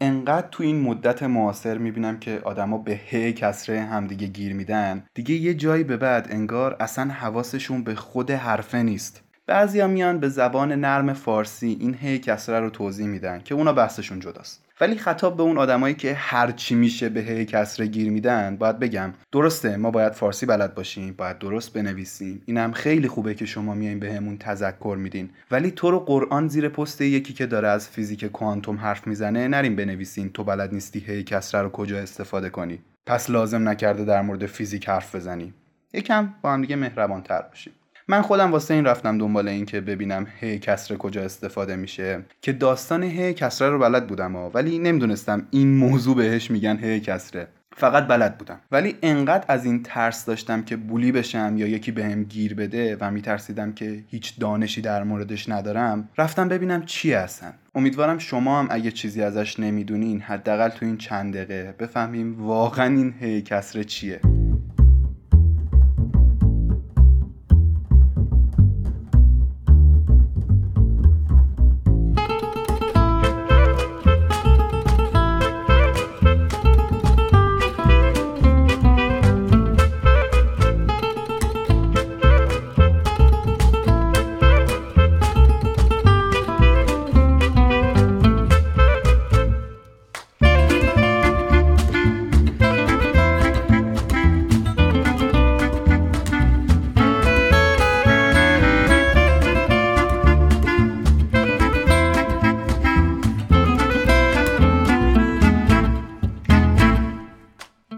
انقدر تو این مدت معاصر می‌بینم که آدما به ه کسره همدیگه گیر میدن. دیگه یه جایی به بعد انگار اصلا حواسشون به خود حرفه نیست. بعضیا میان به زبان نرم فارسی این هی کسره رو توضیح میدن که اونا بحثشون جداست. ولی خطاب به اون آدمایی که هر چی میشه به هی کسره گیر میدن باید بگم درسته ما باید فارسی بلد باشیم باید درست بنویسیم. اینم خیلی خوبه که شما میایین بهمون تذکر میدین. ولی تو رو قرآن زیر پست یکی که داره از فیزیک کوانتوم حرف می‌زنه نریم بنویسین تو بلد نیستی هی کسره رو کجا استفاده کنی. پس لازم نکرده در مورد فیزیک حرف بزنی. یکم با هم دیگه مهربان تر باشیم. من خودم واسه این رفتم دنبال این که ببینم هی کسره کجا استفاده میشه. که داستان هی کسره رو بلد بودم ها ولی نمی‌دونستم این موضوع بهش میگن هی کسره. فقط بلد بودم. ولی انقدر از این ترس داشتم که بولی بشم یا یکی بهم گیر بده و میترسیدم که هیچ دانشی در موردش ندارم رفتم ببینم چی هستن. امیدوارم شما هم اگه چیزی ازش نمی‌دونین حداقل تو این چند دقیقه بفهمیم واقعا این هی کسره چیه.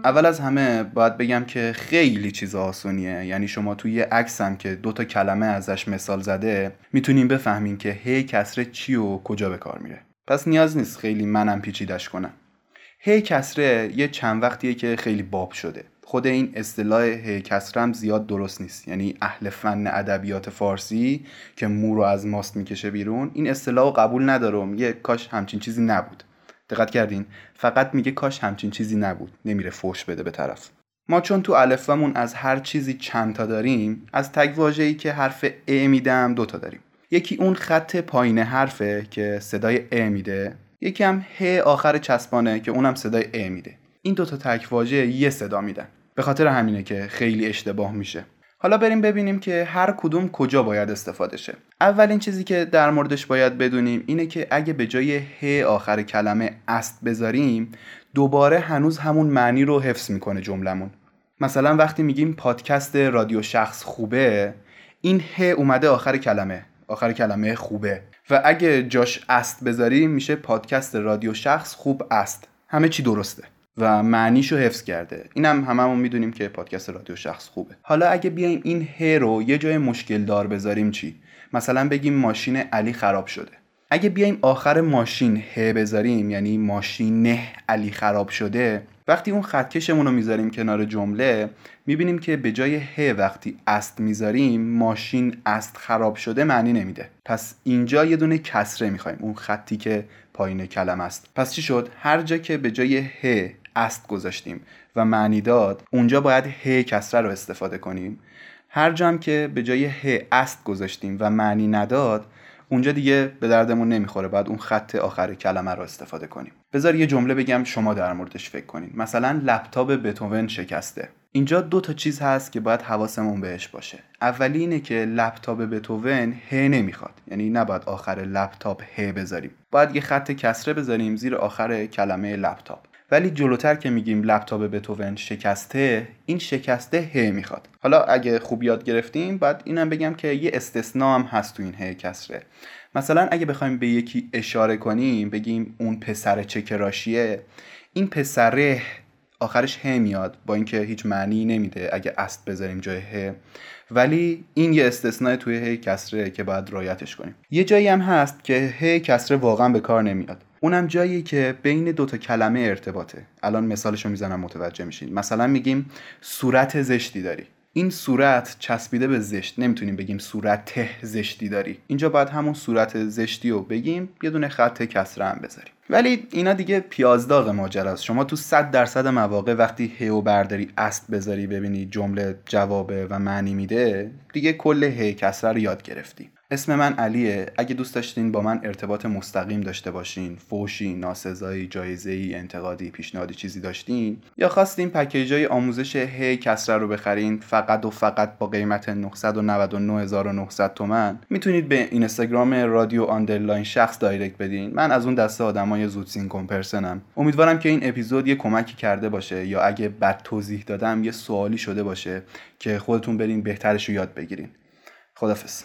اول از همه باید بگم که خیلی چیز آسونیه. یعنی شما توی یه عکس هم که دو تا کلمه ازش مثال زده می‌تونیم بفهمین که هی کسره چی و کجا به کار میره. پس نیاز نیست خیلی منم پیچیدش کنم. هی کسره یه چند وقتیه که خیلی باب شده. خود این اصطلاح هی کسره هم زیاد درست نیست. یعنی اهل فن ادبیات فارسی که مو رو از ماست می‌کشه بیرون این اصطلاح قبول ندارم. یه کاش همچین چیزی نبود. دقت کردین؟ فقط میگه کاش همچین چیزی نبود. نمیره فوش بده به طرف. ما چون تو الفبامون از هر چیزی چند تا داریم از تگ واژه‌ای که حرف ا میدم دو تا داریم. یکی اون خط پایین حرفه که صدای ا میده. یکی هم ه آخر چسبانه که اونم صدای ا میده. این دو تا تک واژه یه صدا میدن. به خاطر همینه که خیلی اشتباه میشه. حالا بریم ببینیم که هر کدوم کجا باید استفاده شه. اولین چیزی که در موردش باید بدونیم اینه که اگه به جای ه آخر کلمه است بذاریم دوباره هنوز همون معنی رو حفظ می‌کنه جملمون مثلا وقتی میگیم پادکست رادیو شخص خوبه این ه اومده آخر کلمه آخر کلمه خوبه. و اگه جاش است بذاریم میشه پادکست رادیو شخص خوب است. همه چی درسته. و معنیشو حفظ کرده. اینم هم هممون می‌دونیم که پادکست رادیو شخص خوبه. حالا اگه بیایم این ه رو یه جای مشکل دار بذاریم چی؟ مثلا بگیم ماشین علی خراب شده. اگه بیایم آخر ماشین ه بذاریم یعنی ماشین نه علی خراب شده وقتی اون خطکشمون رو می‌ذاریم کنار جمله می‌بینیم که به جای ه وقتی است می‌ذاریم ماشین است خراب شده معنی نمیده. پس اینجا یه دونه کسره می‌خوایم. اون خطی که پایین کلم است. پس چی شد؟ هر جا که به جای ه است گذاشتیم و معنی داد اونجا باید ه کسره رو استفاده کنیم. هر جام که به جای ه است گذاشتیم و معنی نداد اونجا دیگه به دردمون نمی‌خوره بعد اون خط آخر کلمه رو استفاده کنیم. بذار یه جمله بگم شما در موردش فکر کنین. مثلا لپتاپ بتوون شکسته. اینجا دو تا چیز هست که باید حواسمون بهش باشه. اولی اینه که لپتاپ بتوون ه نمی‌خواد. یعنی نباید آخر لپتاپ ه بذاریم. باید یه خط کسره بذاریم زیر آخر کلمه لپتاپ. ولی جلوتر که میگیم لپتاپ بتوون شکسته این شکسته ه می‌خواد. حالا اگه خوب یاد گرفتیم بعد اینم بگم که یه استثنا هم هست تو این ه کسره. مثلا اگه بخوایم به یکی اشاره کنیم بگیم اون پسر چکراشیه این پسره آخرش ه میاد با اینکه هیچ معنی نمیده اگه است بذاریم جای ه ولی این یه استثناء توی ه کسره که باید رایتش کنیم. یه جایی هم هست که ه کسره واقعا به کار نمیاد. اونم جایی که بین دوتا کلمه ارتباطه. الان مثالش رو می‌زنم متوجه میشین. مثلا میگیم صورت زشتی داری. این صورت چسبیده به زشت. نمی‌تونیم بگیم صورت ته زشتی داری. اینجا باید همون صورت زشتی رو بگیم یه دونه خط کسره هم بذاریم. ولی اینا دیگه پیازداغ ماجراست. شما تو 100 درصد مواقع وقتی هیو برداری است بذاری ببینی جمله جوابه و معنی میده دیگه کل هی کسره رو یاد گرفتی. اسم من علیه. اگه دوست داشتین با من ارتباط مستقیم داشته باشین فوشی ناسزایی جایزه انتقادی پیشنهادی چیزی داشتین یا خواستین پکیجای آموزش هی کسره رو بخرین فقط و فقط با قیمت 999900 تومن می‌تونید به اینستاگرام رادیو underline شخص direct بدین. من از اون دسته آدمای زود seen کن پرسنم امیدوارم که این اپیزود یه کمکی کرده باشه یا اگه بد توضیح دادم یه سوالی شده باشه که خودتون برین بهترش رو یاد بگیرین. خدافظ.